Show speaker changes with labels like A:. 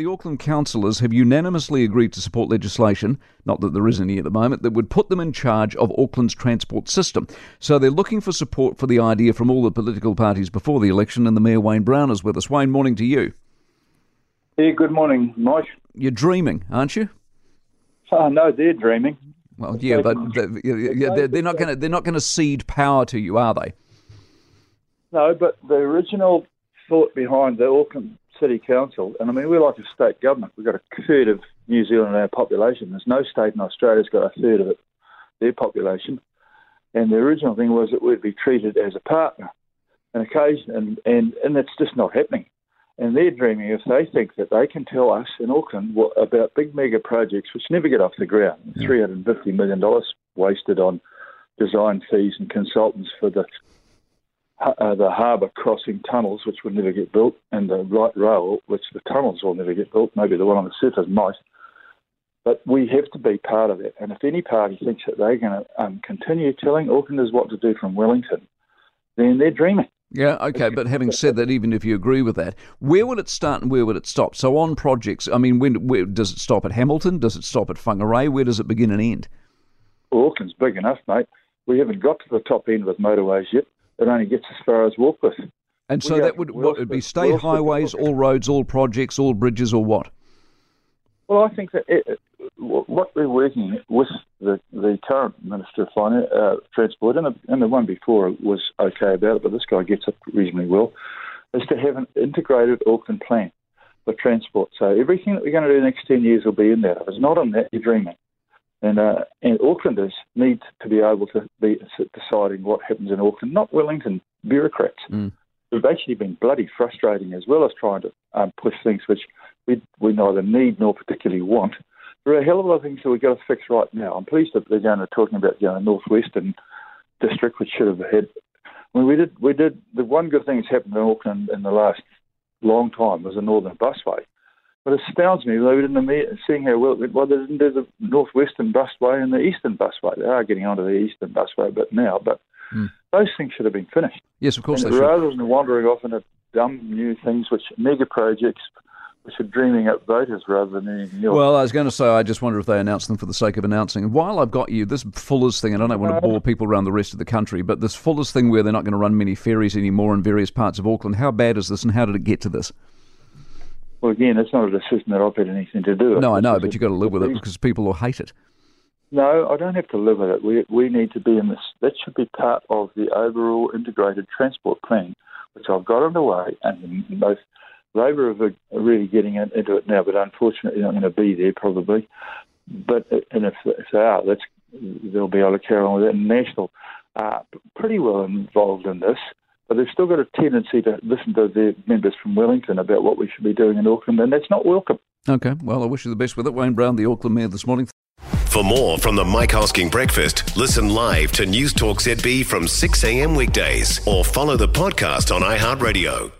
A: the Auckland councillors have unanimously agreed to support legislation, not that there is any at the moment, that would put them in charge of Auckland's transport system. So they're looking for support for the idea from all the political parties before the election, and the Mayor Wayne Brown is with us. Wayne, morning to you.
B: Yeah, good morning, Mike.
A: You're dreaming, aren't you?
B: Oh, no, they're dreaming.
A: Well, yeah, but they're, they're not going to they're not going to cede power to you, are they?
B: No, but the original thought behind the Auckland City Council, and I mean, we're like a state government. We've got a third of New Zealand in our population. There's no state in Australia's got a third of it, their population. And the original thing was that we'd be treated as a partner, an occasion, and, and, and it's just not happening. And they're dreaming if they think that they can tell us in Auckland what, about big mega projects which never get off the ground. $350 million wasted on design fees and consultants for the uh, the harbour crossing tunnels, which will never get built, and the light rail, which the tunnels will never get built. Maybe the one on the surface might. But we have to be part of it. And if any party thinks that they're going to um, continue telling Aucklanders what to do from Wellington, then they're dreaming.
A: Yeah, okay, but having said that, even if you agree with that, where would it start and where would it stop? So on projects, I mean, when where, does it stop at Hamilton? Does it stop at Whangarei? Where does it begin and end?
B: Well, Auckland's big enough, mate. We haven't got to the top end with motorways yet. It only gets as far as Warkworth.
A: And so that would what, would be state highways, all roads, all projects, all bridges, or what?
B: Well, I think that it, what we're working with the, the current Minister of Finance, uh, Transport, and the, and the one before was okay about it, but this guy gets it reasonably well, is to have an integrated Auckland plan for transport. So everything that we're going to do in the next 10 years will be in there. If it's not in that, you're dreaming. And, uh, and Aucklanders need to be able to be deciding what happens in Auckland, not Wellington bureaucrats. Mm. We've actually been bloody frustrating as well as trying to um, push things which we, we neither need nor particularly want. There are a hell of a lot of things that we've got to fix right now. I'm pleased that they're going to talking about you know, Northwestern district, which should have had. I mean, we did we did the one good thing that's happened in Auckland in the last long time was the Northern Busway. But it astounds me they didn't seeing how well well they didn't do the northwestern busway and the eastern busway. They are getting onto the eastern busway, but now, but mm. those things should have been finished.
A: Yes, of course.
B: And rather than wandering off into dumb new things, which mega projects, which are dreaming up voters rather than anything else.
A: Well, I was going to say, I just wonder if they announce them for the sake of announcing. And while I've got you, this Fuller's thing, and I don't want to bore people around the rest of the country, but this Fuller's thing where they're not going to run many ferries anymore in various parts of Auckland, how bad is this and how did it get to this?
B: Well, again, it's not a decision that I've had anything to do with.
A: No, I know, but you've got to live with it because people will hate it.
B: No, I don't have to live with it. We we need to be in this. That should be part of the overall integrated transport plan, which I've got underway, and both Labor are really getting into it now, but unfortunately, not going to be there probably. But and if, if they are, that's they'll be able to carry on with it. And National are pretty well involved in this but they've still got a tendency to listen to their members from Wellington about what we should be doing in Auckland, and that's not welcome.
A: Okay, well, I wish you the best with it. Wayne Brown, the Auckland Mayor, this morning.
C: For more from the Mike Hosking Breakfast, listen live to News Talk ZB from 6 a.m. weekdays or follow the podcast on iHeartRadio.